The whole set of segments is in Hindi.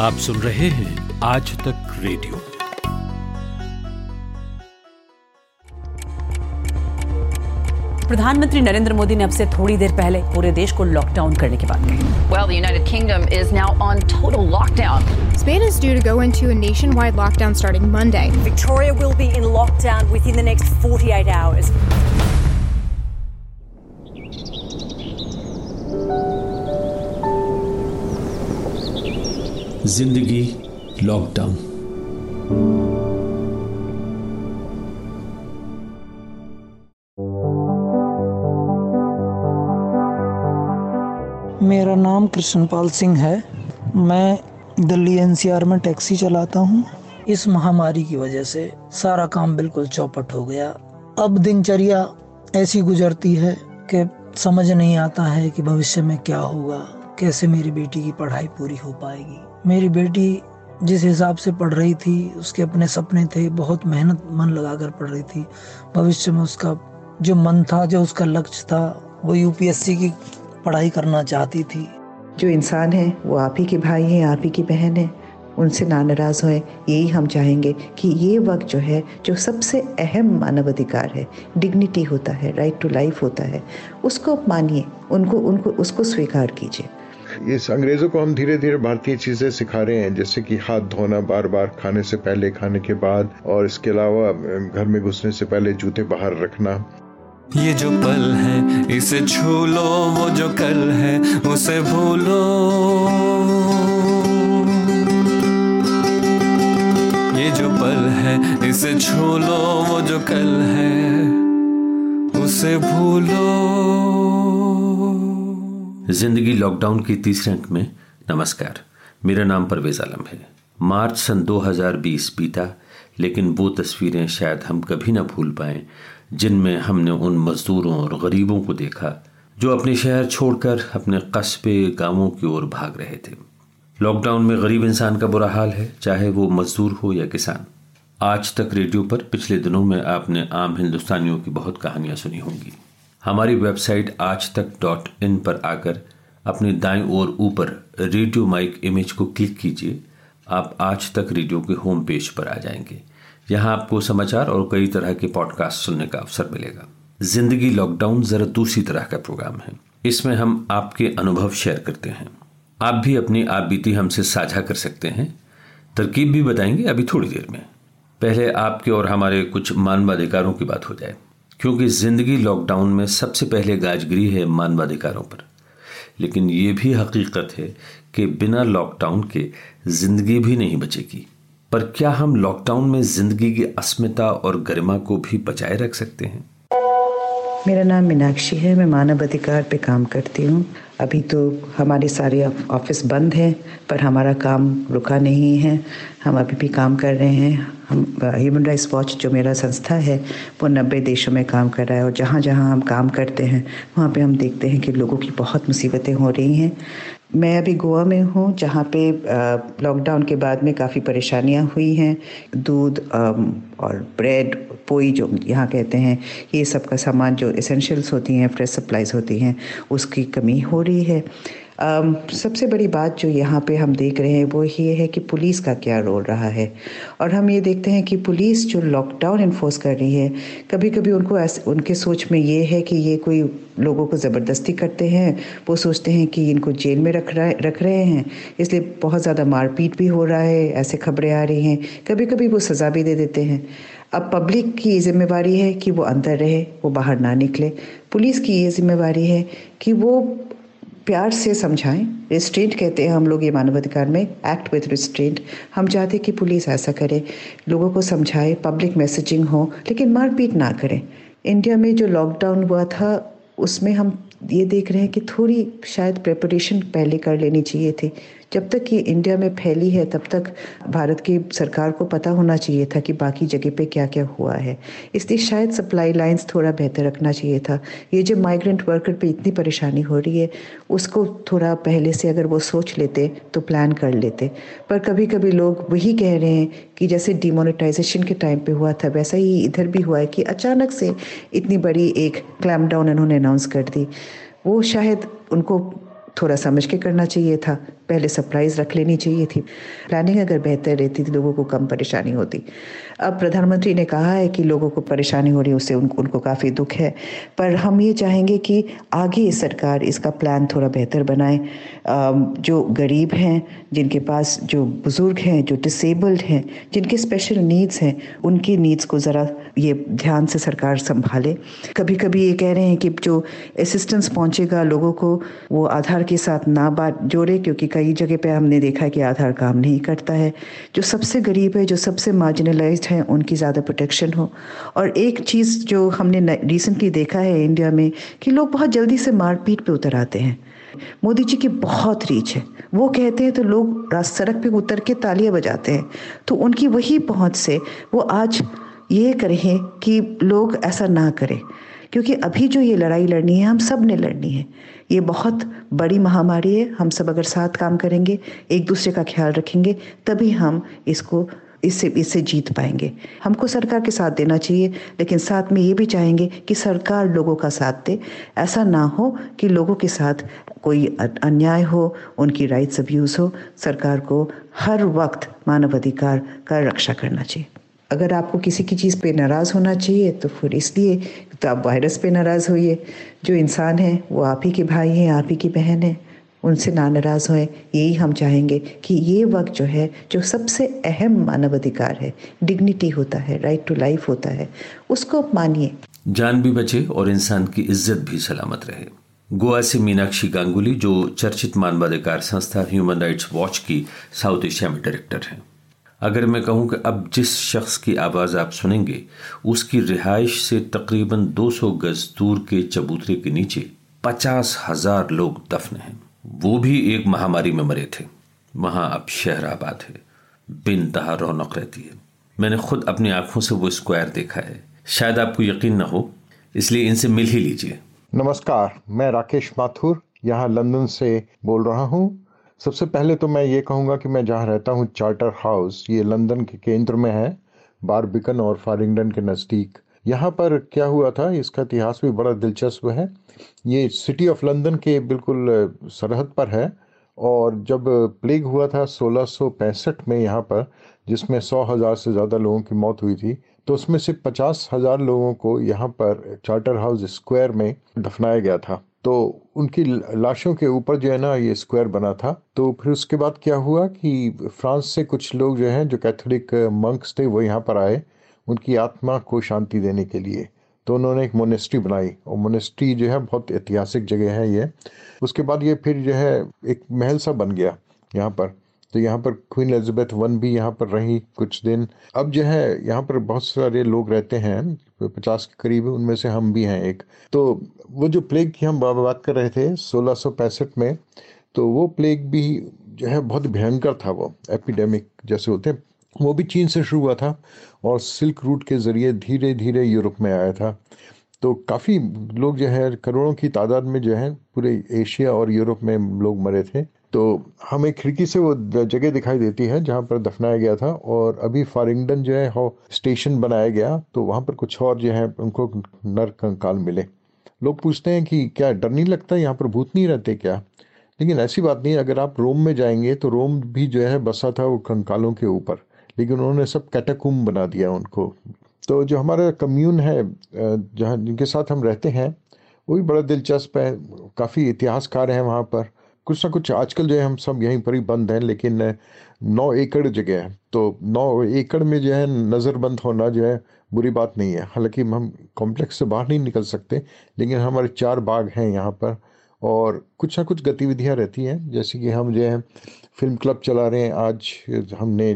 आप सुन रहे हैं आज तक रेडियो प्रधानमंत्री नरेंद्र मोदी ने अब से थोड़ी देर पहले पूरे देश को लॉकडाउन करने की बात कही Well, the United Kingdom is now on total lockdown. Spain is due to go into a nationwide lockdown starting Monday. Victoria will be in lockdown within the next 48 hours. ज़िंदगी लॉकडाउन मेरा नाम कृष्णपाल सिंह है। मैं दिल्ली एनसीआर में टैक्सी चलाता हूँ। इस महामारी की वजह से सारा काम बिल्कुल चौपट हो गया। अब दिनचर्या ऐसी गुजरती है कि समझ नहीं आता है कि भविष्य में क्या होगा, कैसे मेरी बेटी की पढ़ाई पूरी हो पाएगी। मेरी बेटी जिस हिसाब से पढ़ रही थी, उसके अपने सपने थे, बहुत मेहनत, मन लगाकर पढ़ रही थी। भविष्य में उसका जो मन था, जो उसका लक्ष्य था, वो यूपीएससी की पढ़ाई करना चाहती थी। जो इंसान है, वो आप ही के भाई हैं, आप ही की बहन है। उनसे ना नाराज़ होए, यही हम चाहेंगे कि ये वक्त जो है, जो सबसे अहम मानव अधिकार है डिग्निटी होता है राइट टू लाइफ होता है, उसको मानिए उनको उनको, उसको स्वीकार कीजिए। इस अंग्रेज़ों को हम धीरे धीरे भारतीय चीज़ें सिखा रहे हैं, जैसे कि हाथ धोना बार बार खाने से पहले, खाने के बाद, और इसके अलावा घर में घुसने से पहले जूते बाहर रखना। ये जो पल है, इसे छू लो, वो जो कल है, उसे भूलो। ये जो पल है, इसे छू लो, वो जो कल है, उसे भूलो। ज़िंदगी लॉकडाउन के तीसरे अंक में नमस्कार। मेरा नाम परवेज आलम है। मार्च सन 2020 बीता, लेकिन वो तस्वीरें शायद हम कभी ना भूल पाए, जिनमें हमने उन मजदूरों और गरीबों को देखा, जो अपने शहर छोड़कर अपने कस्बे, गाँवों की ओर भाग रहे थे। लॉकडाउन में गरीब इंसान का बुरा हाल है, चाहे वो मजदूर हो या किसान। आज तक रेडियो पर पिछले दिनों में आपने आम हिंदुस्तानियों की बहुत कहानियाँ सुनी होंगी। हमारी वेबसाइट आज तक डॉट इन पर आकर अपनी दाएँ ओर ऊपर रेडियो माइक इमेज को क्लिक कीजिए। आप आज तक रेडियो के होम पेज पर आ जाएँगे। यहाँ आपको समाचार और कई तरह के पॉडकास्ट सुनने का अवसर मिलेगा। ज़िंदगी लॉकडाउन जरा दूसरी तरह का प्रोग्राम है। इसमें हम आपके अनुभव शेयर करते हैं। आप भी अपनी आप बीती हमसे साझा कर सकते हैं। तरकीब भी बताएँगे अभी थोड़ी देर में। पहले आपके और हमारे कुछ मानवाधिकारों की बात हो जाए। क्योंकि ज़िंदगी लॉकडाउन में सबसे पहले गाजगिरी है मानवाधिकारों पर। लेकिन ये भी हकीकत है कि बिना लॉकडाउन के ज़िंदगी भी नहीं बचेगी। पर क्या हम लॉकडाउन में ज़िंदगी की अस्मिता और गरिमा को भी बचाए रख सकते हैं? मेरा नाम मीनाक्षी है, मैं मानव अधिकार पे काम करती हूँ। अभी तो हमारे सारे ऑफ़िस बंद हैं, पर हमारा काम रुका नहीं है। हम अभी भी काम कर रहे हैं। हम ह्यूमन राइट्स वॉच जो मेरा संस्था है, वो नब्बे देशों में काम कर रहा है और जहाँ जहाँ हम काम करते हैं, वहाँ पे हम देखते हैं कि लोगों की बहुत मुसीबतें हो रही हैं। मैं अभी गोवा में हूँ, जहाँ पे लॉकडाउन के बाद में काफ़ी परेशानियाँ हुई हैं। दूध और ब्रेड पोई जो यहाँ कहते हैं, ये सब का सामान जो एसेंशियल्स होती हैं फ्रेश सप्लाईज होती हैं, उसकी कमी हो रही है। सबसे बड़ी बात जो यहाँ पे हम देख रहे हैं वो ये है कि पुलिस का क्या रोल रहा है। और हम ये देखते हैं कि पुलिस जो लॉकडाउन इन्फोर्स कर रही है कभी कभी उनको ऐसे, उनके सोच में ये है कि ये कोई लोगों को ज़बरदस्ती करते हैं, वो सोचते हैं कि इनको जेल में रख रहा, रख रहे हैं, इसलिए बहुत ज़्यादा मारपीट भी हो रहा है, ऐसे खबरें आ रही हैं कभी कभी वो सज़ा भी दे देते हैं। अब पब्लिक की जिम्मेवारी है कि वो अंदर रहे, वो बाहर ना निकले। पुलिस की ये जिम्मेवारी है कि वो प्यार से समझाएँ। रिस्ट्रेंट कहते हैं हम लोग ये मानवाधिकार में। एक्ट विथ रिस्ट्रेंट हम चाहते कि पुलिस ऐसा करे, लोगों को समझाए पब्लिक मैसेजिंग हो, लेकिन मारपीट ना करें। इंडिया में जो लॉकडाउन हुआ था, उसमें हम ये देख रहे हैं कि थोड़ी शायद प्रेपरेशन पहले कर लेनी चाहिए थी। जब तक ये इंडिया में फैली है, तब तक भारत की सरकार को पता होना चाहिए था कि बाकी जगह पे क्या क्या हुआ है। इसलिए शायद सप्लाई लाइंस थोड़ा बेहतर रखना चाहिए था। ये जो माइग्रेंट वर्कर पे इतनी परेशानी हो रही है, उसको थोड़ा पहले से अगर वो सोच लेते तो प्लान कर लेते। पर कभी कभी लोग वही कह रहे हैं कि जैसे डिमोनेटाइजेशन के टाइम पे हुआ था, वैसा ही इधर भी हुआ है कि अचानक से इतनी बड़ी एक क्लैम डाउन इन्होंने अनाउंस कर दी। वो शायद उनको थोड़ा समझ के करना चाहिए था। पहले सरप्राइज़ रख लेनी चाहिए थी। प्लानिंग अगर बेहतर रहती तो लोगों को कम परेशानी होती। अब प्रधानमंत्री ने कहा है कि लोगों को परेशानी हो रही है, उससे उनको उनको काफ़ी दुख है। पर हम ये चाहेंगे कि आगे सरकार इसका प्लान थोड़ा बेहतर बनाए। जो गरीब हैं, जिनके पास जो बुज़ुर्ग हैं, जो डिसेबल्ड हैं, जिनके स्पेशल नीड्स हैं, उनकी नीड्स को ज़रा ये ध्यान से सरकार संभाले। कभी कभी ये कह रहे हैं कि जो असिस्टेंस पहुंचेगा, लोगों को वो आधार के साथ ना बात जोड़े, क्योंकि कई जगह पे हमने देखा है कि आधार काम नहीं करता है। जो सबसे गरीब है, जो सबसे मार्जिनलाइज्ड हैं, उनकी ज़्यादा प्रोटेक्शन हो। और एक चीज़ जो हमने रिसेंटली देखा है इंडिया में कि लोग बहुत जल्दी से मारपीट पर उतर आते हैं। मोदी जी की बहुत रीच है। वो कहते हैं तो लोग सड़क पे उतर के तालियाँ बजाते हैं। तो उनकी वही पहुँच से वो आज ये करें कि लोग ऐसा ना करें। क्योंकि अभी जो ये लड़ाई लड़नी है, हम सबने लड़नी है। ये बहुत बड़ी महामारी है, हम सब अगर साथ काम करेंगे, एक दूसरे का ख्याल रखेंगे, तभी हम इसको, इससे इससे जीत पाएँगे। हमको सरकार के साथ देना चाहिए, लेकिन साथ में ये भी चाहेंगे कि सरकार लोगों का साथ दे। ऐसा ना हो कि लोगों के साथ कोई अन्याय हो, उनकी राइट्स अब्यूज़ हो, सरकार को हर वक्त मानव अधिकार का रक्षा करना चाहिए। अगर आपको किसी की चीज़ पे नाराज़ होना चाहिए तो फिर इसलिए तो आप वायरस पे नाराज़ होइए। जो इंसान है, वो आप ही के भाई हैं, आप ही की बहन है, उनसे ना नाराज़ होए। यही हम चाहेंगे कि ये वक्त जो है, जो सबसे अहम मानव अधिकार है डिग्निटी होता है राइट टू लाइफ होता है, उसको मानिए। जान भी बचे और इंसान की इज़्ज़त भी सलामत रहे। गोवा से मीनाक्षी गांगुली, जो चर्चित मानवाधिकार संस्था ह्यूमन राइट्स वॉच की साउथ एशिया में डायरेक्टर हैं। अगर मैं कहूँ कि अब जिस शख्स की आवाज़ आप सुनेंगे, उसकी रिहाइश से तकरीबन 200 गज दूर के चबूतरे के नीचे पचास हज़ार लोग दफन हैं। वो भी एक महामारी में मरे थे। वहाँ अब शहर आबाद है। बिन तहा रौनक रहती है। मैंने खुद अपनी आँखों से वो स्क्वायर देखा है। शायद आपको यकीन ना हो, इसलिए इनसे मिल ही लीजिए। नमस्कार, मैं राकेश माथुर, यहाँ लंदन से बोल रहा हूँ। सबसे पहले तो मैं ये कहूँगा कि मैं जहाँ रहता हूँ चार्टर हाउस ये लंदन के केंद्र में है बारबिकन और फारिंगडन के नज़दीक। यहाँ पर क्या हुआ था, इसका इतिहास भी बड़ा दिलचस्प है। ये सिटी ऑफ़ लंदन के बिल्कुल सरहद पर है और जब प्लेग हुआ था सोलह में यहाँ पर, जिसमें सौ हज़ार से ज़्यादा लोगों की मौत हुई थी तो उसमें से पचास हज़ार लोगों को यहाँ पर चार्टर हाउस स्क्वायर में दफनाया गया था। तो उनकी लाशों के ऊपर जो है ना ये स्क्वायर बना था। तो फिर उसके बाद क्या हुआ कि फ्रांस से कुछ लोग जो हैं, जो कैथोलिक मंक्स थे, वो यहाँ पर आए उनकी आत्मा को शांति देने के लिए। तो उन्होंने एक मोनेस्ट्री बनाई और मोनेस्ट्री जो है, बहुत ऐतिहासिक जगह है ये। उसके बाद ये फिर जो है, एक महल सा बन गया यहाँ पर। तो यहाँ पर क्वीन एलिजाबेथ वन भी यहाँ पर रही कुछ दिन। अब जो है, यहाँ पर बहुत सारे लोग रहते हैं पचास के करीब, उनमें से हम भी हैं एक। तो वो जो प्लेग की हम बात कर रहे थे, सोलह में तो वो प्लेग भी जो है बहुत भयंकर था वो एपिडेमिक जैसे होते हैं। वो भी चीन से शुरू हुआ था और सिल्क रूट के ज़रिए धीरे धीरे यूरोप में आया था। तो काफ़ी लोग जो है, करोड़ों की तादाद में जो है, पूरे एशिया और यूरोप में लोग मरे थे। तो हमें खिड़की से वो जगह दिखाई देती है जहाँ पर दफनाया गया था और अभी फारिंगडन जो है, हो, स्टेशन बनाया गया तो वहाँ पर कुछ और जो है, उनको नर कंकाल मिले। लोग पूछते हैं कि क्या डर नहीं लगता, यहाँ पर भूत नहीं रहते क्या? लेकिन ऐसी बात नहीं, अगर आप रोम में जाएँगे तो रोम भी जो है, बसा था वो कंकालों के ऊपर, लेकिन उन्होंने सब कैटाकुम बना दिया उनको। तो जो हमारा कम्यून है जहाँ, जिनके साथ हम रहते हैं, वो भी बड़ा दिलचस्प है, काफ़ी इतिहासकार हैं वहाँ पर। कुछ ना कुछ आजकल जो है हम सब यहीं पर ही बंद हैं, लेकिन नौ एकड़ जगह है। तो नौ एकड़ में जो है नज़रबंद होना जो है बुरी बात नहीं है। हालाँकि हम कॉम्प्लेक्स से बाहर नहीं निकल सकते, लेकिन हमारे चार बाग हैं यहाँ पर और कुछ ना कुछ गतिविधियाँ रहती हैं। जैसे कि हम जो है फ़िल्म क्लब चला रहे हैं। आज हमने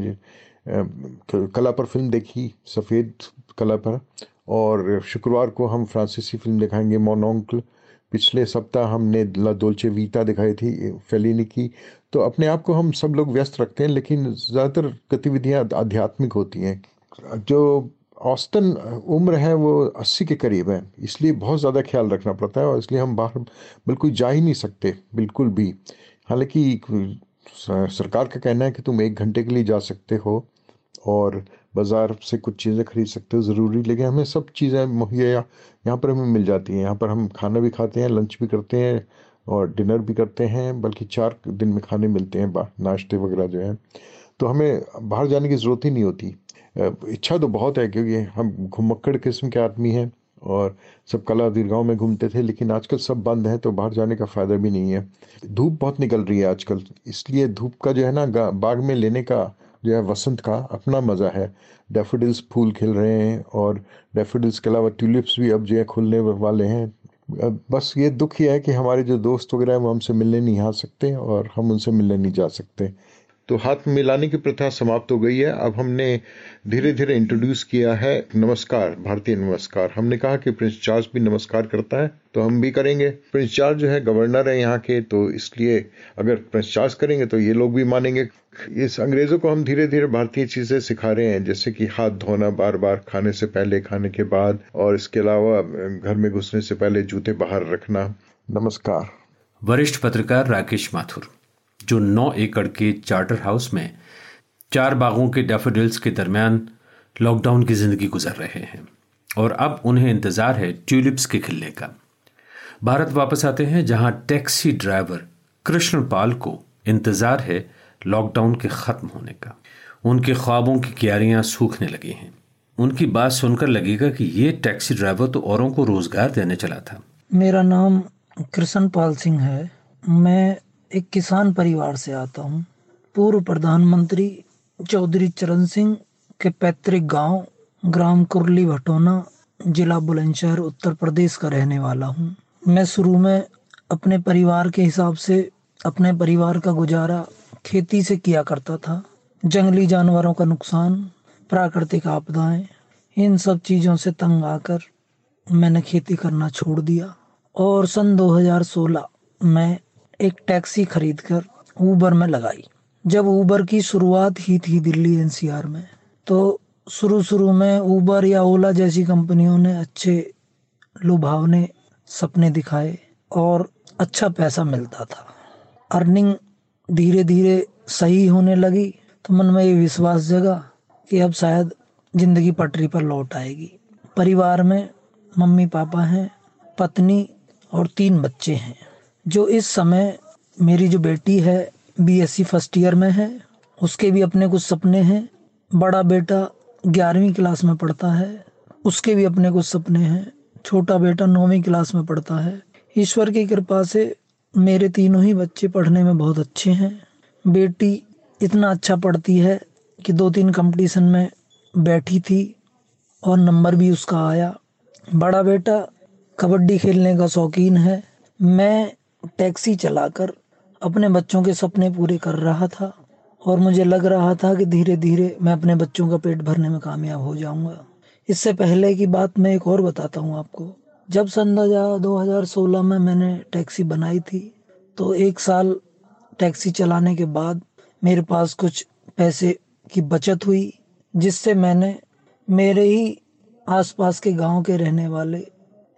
कला पर फ़िल्म देखी, सफ़ेद कला पर, और शुक्रवार को हम फ्रांसीसी फ़िल्म दिखाएँगे, मोनोंकल। पिछले सप्ताह हमने ला वीता दिखाई थी फेलिनी की। तो अपने आप को हम सब लोग व्यस्त रखते हैं, लेकिन ज़्यादातर गतिविधियाँ आध्यात्मिक होती हैं। जो औसतन उम्र है वो अस्सी के करीब है। इसलिए बहुत ज़्यादा ख्याल रखना पड़ता है और इसलिए हम बाहर बिल्कुल जा ही नहीं सकते, बिल्कुल भी। हालाँकि सरकार का कहना है कि तुम एक घंटे के लिए जा सकते हो। और बाज़ार से कुछ चीज़ें खरीद सकते हो, ज़रूरी। लेकिन हमें सब चीज़ें, मुहैया यहाँ पर हमें मिल जाती हैं। यहाँ पर हम खाना भी खाते हैं, लंच भी करते हैं और डिनर भी करते हैं, बल्कि चार दिन में खाने मिलते हैं नाश्ते वगैरह जो हैं। तो हमें बाहर जाने की ज़रूरत ही नहीं होती। इच्छा तो बहुत है क्योंकि हम घुमक्कड़ किस्म के आदमी हैं और सब कला दीर्घाओं में घूमते थे, लेकिन आजकल सब बंद है तो बाहर जाने का फ़ायदा भी नहीं है। धूप बहुत निकल रही है आजकल, इसलिए धूप का जो है ना बाग में लेने का जो है वसंत का अपना मज़ा है। डेफोडिल्स फूल खिल रहे हैं और डेफोडिल्स के अलावा ट्यूलिप्स भी अब जो है खुलने वाले हैं। बस ये दुख ही है कि हमारे जो दोस्त वगैरह हैं, वो हमसे मिलने नहीं आ सकते और हम उनसे मिलने नहीं जा सकते। तो हाथ मिलाने की प्रथा समाप्त हो गई है। अब हमने धीरे धीरे इंट्रोड्यूस किया है नमस्कार, भारतीय नमस्कार। हमने कहा कि प्रिंस चार्ल्स भी नमस्कार करता है। तो हम भी करेंगे। प्रिंस चार्ल्स जो है गवर्नर है यहाँ के तो इसलिए अगर प्रिंस चार्ल्स करेंगे तो ये लोग भी मानेंगे। इस अंग्रेज़ों को हम धीरे धीरे भारतीय चीज़ें सिखा रहे हैं, जैसे कि हाथ धोना बार बार खाने से पहले, खाने के बाद, और इसके अलावा घर में घुसने से पहले जूते बाहर रखना। नमस्कार। वरिष्ठ पत्रकार राकेश माथुर, जो नौ एकड़ के चार्टर हाउस में चार बागों के डेफोडिल्स के दरमियान लॉकडाउन की ज़िंदगी गुजर रहे हैं, और अब उन्हें इंतज़ार है ट्यूलिप्स के खिलने का। भारत वापस आते हैं, जहाँ टैक्सी ड्राइवर कृष्ण पाल को इंतज़ार है लॉकडाउन के खत्म होने का। उनके ख्वाबों की क्यारियाँ सूखने लगी हैं। उनकी बात सुनकर लगेगा कि ये टैक्सी ड्राइवर तो औरों को रोज़गार देने चला था। मेरा नाम कृष्ण पाल सिंह है। मैं एक किसान परिवार से आता हूँ। पूर्व प्रधानमंत्री चौधरी चरण सिंह के पैतृक गाँव, ग्राम कुरली, भटोना, जिला बुलंदशहर, उत्तर प्रदेश का रहने वाला हूँ। मैं शुरू में अपने परिवार के हिसाब से अपने परिवार का गुजारा खेती से किया करता था। जंगली जानवरों का नुकसान, प्राकृतिक आपदाएँ, इन सब चीज़ों से तंग आकर मैंने खेती करना छोड़ दिया। और सन 2016 में एक टैक्सी खरीदकर ऊबर में लगाई। जब ऊबर की शुरुआत ही थी दिल्ली एनसीआर में तो शुरू शुरू में ऊबर या ओला जैसी कंपनियों ने अच्छे लुभावने सपने दिखाए और अच्छा पैसा मिलता था। अर्निंग धीरे धीरे सही होने लगी तो मन में ये विश्वास जगा कि अब शायद ज़िंदगी पटरी पर लौट आएगी। परिवार में मम्मी पापा हैं, पत्नी और तीन बच्चे हैं, जो इस समय मेरी जो बेटी है बीएससी फ़र्स्ट ईयर में है, उसके भी अपने कुछ सपने हैं। बड़ा बेटा ग्यारहवीं क्लास में पढ़ता है, उसके भी अपने कुछ सपने हैं। छोटा बेटा नौवीं क्लास में पढ़ता है। ईश्वर की कृपा से मेरे तीनों ही बच्चे पढ़ने में बहुत अच्छे हैं। बेटी इतना अच्छा पढ़ती है कि दो तीन कंपटीशन में बैठी थी और नंबर भी उसका आया। बड़ा बेटा कबड्डी खेलने का शौकीन है। मैं टैक्सी चलाकर अपने बच्चों के सपने पूरे कर रहा था और मुझे लग रहा था कि धीरे धीरे मैं अपने बच्चों का पेट भरने में कामयाब हो जाऊँगा। इससे पहले की बात मैं एक और बताता हूँ आपको। जब सन 2016 में मैंने टैक्सी बनाई थी तो एक साल टैक्सी चलाने के बाद मेरे पास कुछ पैसे की बचत हुई, जिससे मैंने मेरे ही आसपास के गाँव के रहने वाले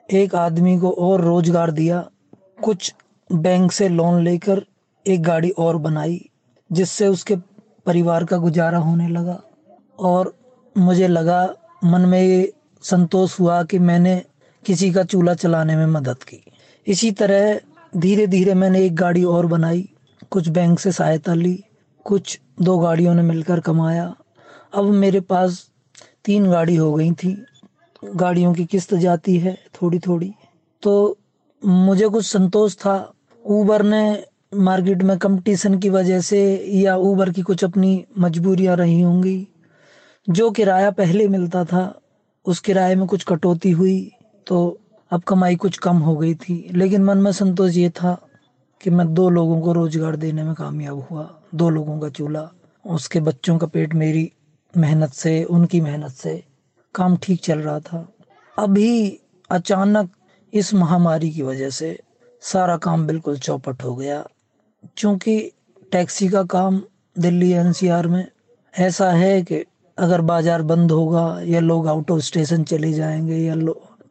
एक आदमी को और रोज़गार दिया। कुछ बैंक से लोन लेकर एक गाड़ी और बनाई, जिससे उसके परिवार का गुजारा होने लगा। और मुझे लगा मन में ये संतोष हुआ कि मैंने किसी का चूल्हा चलाने में मदद की। इसी तरह धीरे धीरे मैंने एक गाड़ी और बनाई, कुछ बैंक से सहायता ली, कुछ दो गाड़ियों ने मिलकर कमाया। अब मेरे पास तीन गाड़ी हो गई थी। गाड़ियों की किस्त जाती है थोड़ी थोड़ी तो मुझे कुछ संतोष था। ऊबर ने मार्केट में कंपटीशन की वजह से या ऊबर की कुछ अपनी मजबूरियाँ रही होंगी। जो किराया पहले मिलता था, उस किराए में कुछ कटौती हुई तो अब कमाई कुछ कम हो गई थी। लेकिन मन में संतोष ये था कि मैं दो लोगों को रोज़गार देने में कामयाब हुआ, दो लोगों का चूल्हा, उसके बच्चों का पेट मेरी मेहनत से, उनकी मेहनत से काम ठीक चल रहा था। अभी अचानक इस महामारी की वजह से सारा काम बिल्कुल चौपट हो गया। क्योंकि टैक्सी का काम दिल्ली एनसीआर में ऐसा है कि अगर बाज़ार बंद होगा या लोग आउट ऑफ़ स्टेशन चले जाएँगे या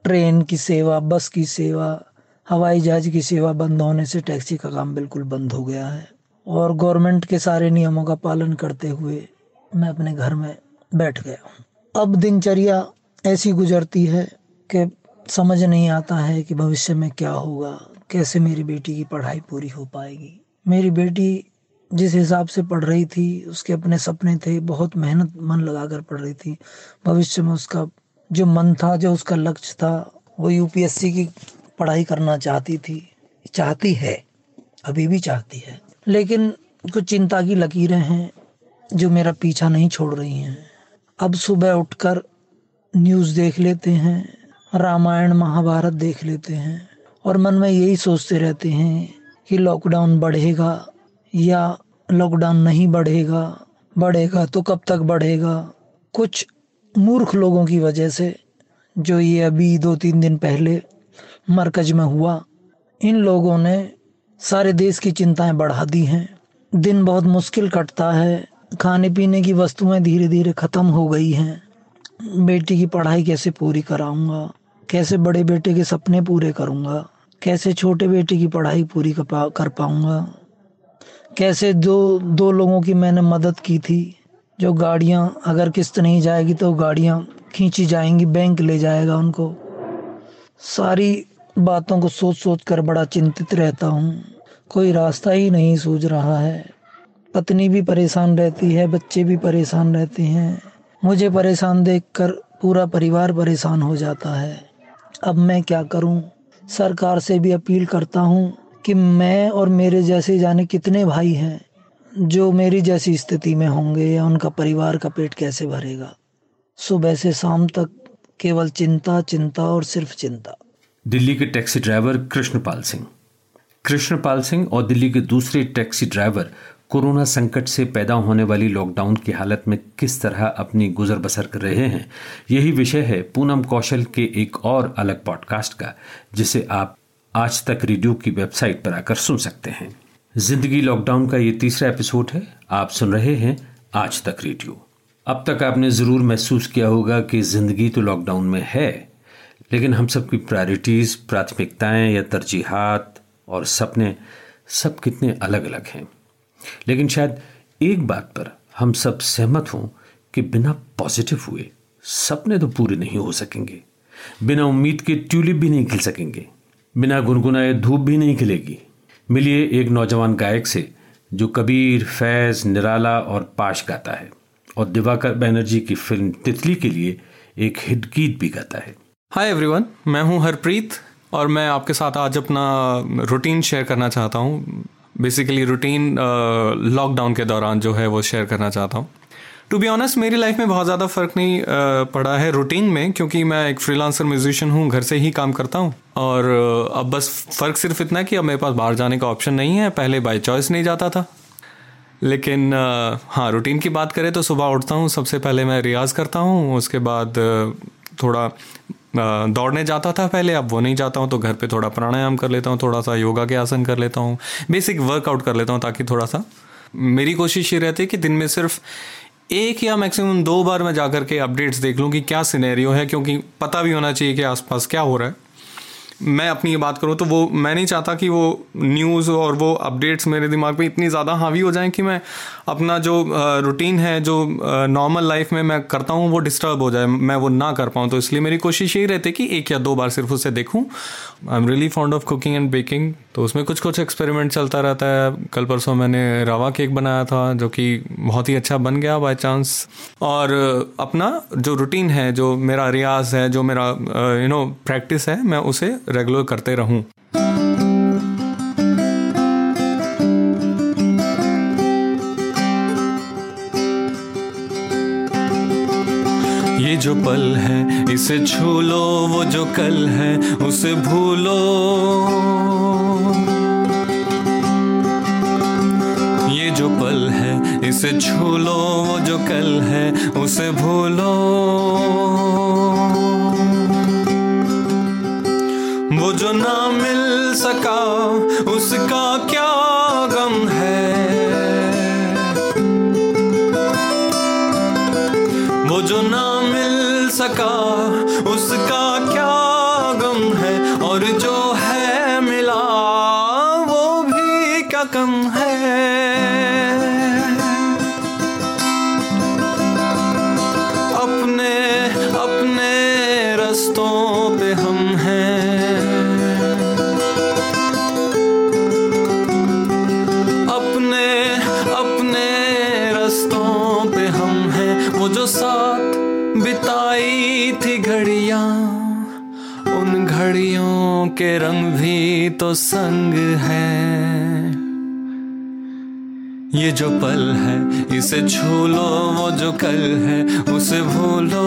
ट्रेन की सेवा बस की सेवा, हवाई जहाज़ की सेवा बंद होने से टैक्सी का काम बिल्कुल बंद हो गया है। और गवर्नमेंट के सारे नियमों का पालन करते हुए मैं अपने घर में बैठ गया हूँ। अब दिनचर्या ऐसी गुजरती है कि समझ नहीं आता है कि भविष्य में क्या होगा, कैसे मेरी बेटी की पढ़ाई पूरी हो पाएगी। मेरी बेटी जिस हिसाब से पढ़ रही थी, उसके अपने सपने थे, बहुत मेहनत मन लगाकर पढ़ रही थी। भविष्य में उसका जो मन था, जो उसका लक्ष्य था, वो यूपीएससी की पढ़ाई करना चाहती थी, चाहती है, अभी भी चाहती है। लेकिन कुछ चिंता की लकीरें हैं जो मेरा पीछा नहीं छोड़ रही हैं। अब सुबह उठकर न्यूज़ देख लेते हैं, रामायण, महाभारत देख लेते हैं और मन में यही सोचते रहते हैं कि लॉकडाउन बढ़ेगा या लॉकडाउन नहीं बढ़ेगा बढ़ेगा तो कब तक बढ़ेगा? कुछ मूर्ख लोगों की वजह से, जो ये अभी दो तीन दिन पहले मरकज में हुआ, इन लोगों ने सारे देश की चिंताएँ बढ़ा दी हैं। दिन बहुत मुश्किल कटता है खाने पीने की वस्तुएँ धीरे धीरे ख़त्म हो गई हैं। बेटी की पढ़ाई कैसे पूरी कराऊँगा? कैसे बड़े बेटे के सपने पूरे करूँगा? कैसे छोटे बेटे की पढ़ाई पूरी कर पाऊँगा? कैसे दो दो लोगों की मैंने मदद की थी, जो गाड़ियाँ, अगर किस्त नहीं जाएगी तो गाड़ियाँ खींची जाएँगी, बैंक ले जाएगा उनको। सारी बातों को सोच सोच कर बड़ा चिंतित रहता हूँ। कोई रास्ता ही नहीं सूझ रहा है। पत्नी भी परेशान रहती है, बच्चे भी परेशान रहते हैं। मुझे परेशान देखकर पूरा परिवार परेशान हो जाता है। अब मैं क्या करूँ? सरकार से भी अपील करता हूँ। कि मैं और मेरे जैसे जाने कितने भाई हैं, जो मेरी जैसी स्थिति में होंगे या उनका परिवार का पेट कैसे भरेगा। सुबह से शाम तक केवल चिंता चिंता और सिर्फ़ चिंता। दिल्ली के टैक्सी ड्राइवर कृष्णपाल सिंह। कृष्णपाल सिंह और दिल्ली के दूसरे टैक्सी ड्राइवर कोरोना संकट से पैदा होने वाली लॉकडाउन की हालत में किस तरह अपनी गुजर बसर कर रहे हैं, यही विषय है पूनम कौशल के एक और अलग पॉडकास्ट का, जिसे आप आज तक रेडियो की वेबसाइट पर आकर सुन सकते हैं। ज़िंदगी लॉकडाउन का ये तीसरा एपिसोड है। आप सुन रहे हैं आज तक रेडियो। अब तक आपने ज़रूर महसूस किया होगा कि ज़िंदगी तो लॉकडाउन में है, लेकिन हम सबकी प्रायोरिटीज, प्राथमिकताएँ या तरजीहत और सपने सब कितने अलग अलग हैं। लेकिन शायद एक बात पर हम सब सहमत हों कि बिना पॉजिटिव हुए सपने तो पूरे नहीं हो सकेंगे। बिना उम्मीद के ट्यूलिप भी नहीं खिल सकेंगे। बिना गुनगुनाए धूप भी नहीं खिलेगी। मिलिए एक नौजवान गायक से, जो कबीर, फैज, निराला और पाश गाता है और दिवाकर बैनर्जी की फ़िल्म तितली के लिए एक हिट गीत भी गाता है। हाय एवरीवन मैं हूँ हरप्रीत और मैं आपके साथ आज अपना रूटीन शेयर करना चाहता हूँ। बेसिकली रूटीन लॉकडाउन के दौरान जो है वो शेयर करना चाहता हूँ। टू बी ऑनेस्ट मेरी लाइफ में बहुत ज़्यादा फ़र्क नहीं पड़ा है रूटीन में, क्योंकि मैं एक फ्रीलांसर म्यूजिशियन हूँ, घर से ही काम करता हूँ। और अब बस फ़र्क सिर्फ़ इतना कि अब मेरे पास बाहर जाने का ऑप्शन नहीं है, पहले बाई चॉइस नहीं जाता था। लेकिन हाँ रूटीन की बात करें तो सुबह उठता हूँ, सबसे पहले मैं रियाज़ करता हूँ, उसके बाद थोड़ा दौड़ने जाता था पहले, अब वो नहीं जाता हूँ तो घर पे थोड़ा प्राणायाम कर लेता हूँ थोड़ा सा योगा के आसन कर लेता हूँ बेसिक वर्कआउट कर लेता हूँ, ताकि थोड़ा सा मेरी कोशिश ये रहती है कि दिन में सिर्फ़ एक या मैक्सिमम दो बार मैं जाकर के अपडेट्स देख लूँ कि क्या सिनेरियो है, क्योंकि पता भी होना चाहिए कि आसपास क्या हो रहा है। मैं अपनी ये बात करूँ तो वो, मैं नहीं चाहता कि वो न्यूज़ और वो अपडेट्स मेरे दिमाग पे इतनी ज़्यादा हावी हो जाएँ कि मैं अपना जो रूटीन है, जो नॉर्मल लाइफ में मैं करता हूँ, वो डिस्टर्ब हो जाए। मैं वो ना कर पाऊँ। तो इसलिए मेरी कोशिश यही रहती है कि एक या दो बार सिर्फ़ उसे देखूँ। I am really fond of cooking and baking तो उसमें कुछ कुछ एक्सपेरिमेंट चलता रहता है। कल परसों मैंने रवा केक बनाया था, जो कि बहुत ही अच्छा बन गया बाय चांस और अपना जो रूटीन है, जो मेरा रियाज है, जो मेरा यू नो प्रैक्टिस है, मैं उसे रेगुलर करते रहूँ। जो पल है, इसे छू लो, वो जो कल है, उसे भूलो। ये जो पल है, इसे छू लो, वो जो कल है, उसे भूलो। वो जो ना मिल सका, उसका के रंग भी तो संग है। ये जो पल है, इसे छू लो, वो जो कल है, उसे भूलो।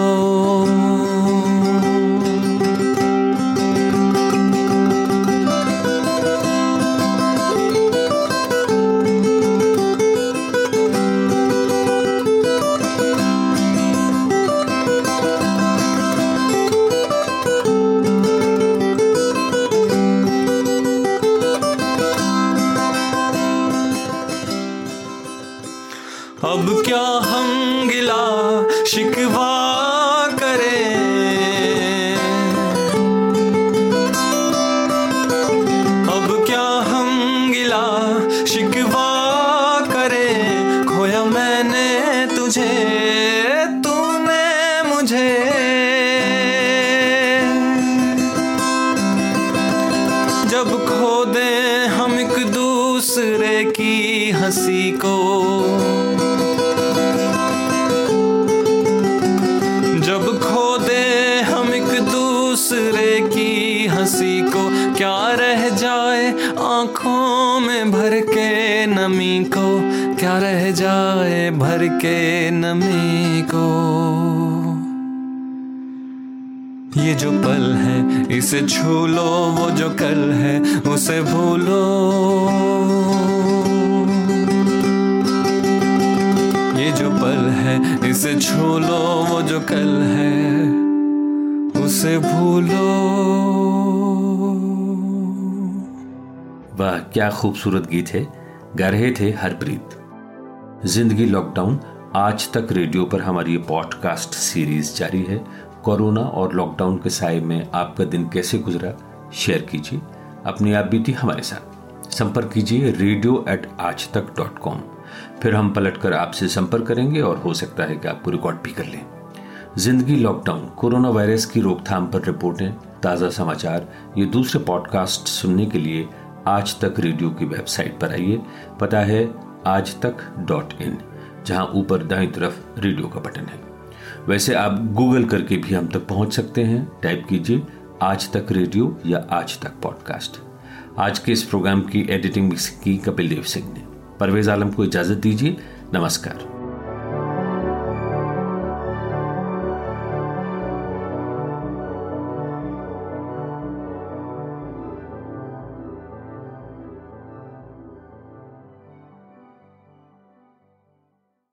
के नमी को। ये जो पल है, इसे छू लो वो जो कल है, उसे भूलो। ये जो पल है, इसे छू लो वो जो कल है, उसे भूलो। वाह, क्या खूबसूरत गीत है। गा रहे थे हरप्रीत। ज़िंदगी लॉकडाउन, आज तक रेडियो पर हमारी ये पॉडकास्ट सीरीज़ जारी है। कोरोना और लॉकडाउन के साय में आपका दिन कैसे गुजरा शेयर कीजिए। अपनी आप बीती हमारे साथ। संपर्क कीजिए रेडियो एट आज तक डॉट कॉम फिर हम पलटकर आपसे संपर्क करेंगे और हो सकता है कि आपको रिकॉर्ड भी कर लें। ज़िंदगी लॉकडाउन, कोरोना वायरस की रोकथाम पर रिपोर्टें, ताज़ा समाचार, ये दूसरे पॉडकास्ट सुनने के लिए आज तक रेडियो की वेबसाइट पर आइए। पता है आज तक डॉट इन, जहाँ ऊपर दाई तरफ़ रेडियो का बटन है। वैसे आप गूगल करके भी हम तक पहुँच सकते हैं। टाइप कीजिए आज तक रेडियो या आज तक पॉडकास्ट। आज के इस प्रोग्राम की एडिटिंग की कपिल देव सिंह ने। परवेज आलम को इजाज़त दीजिए। नमस्कार।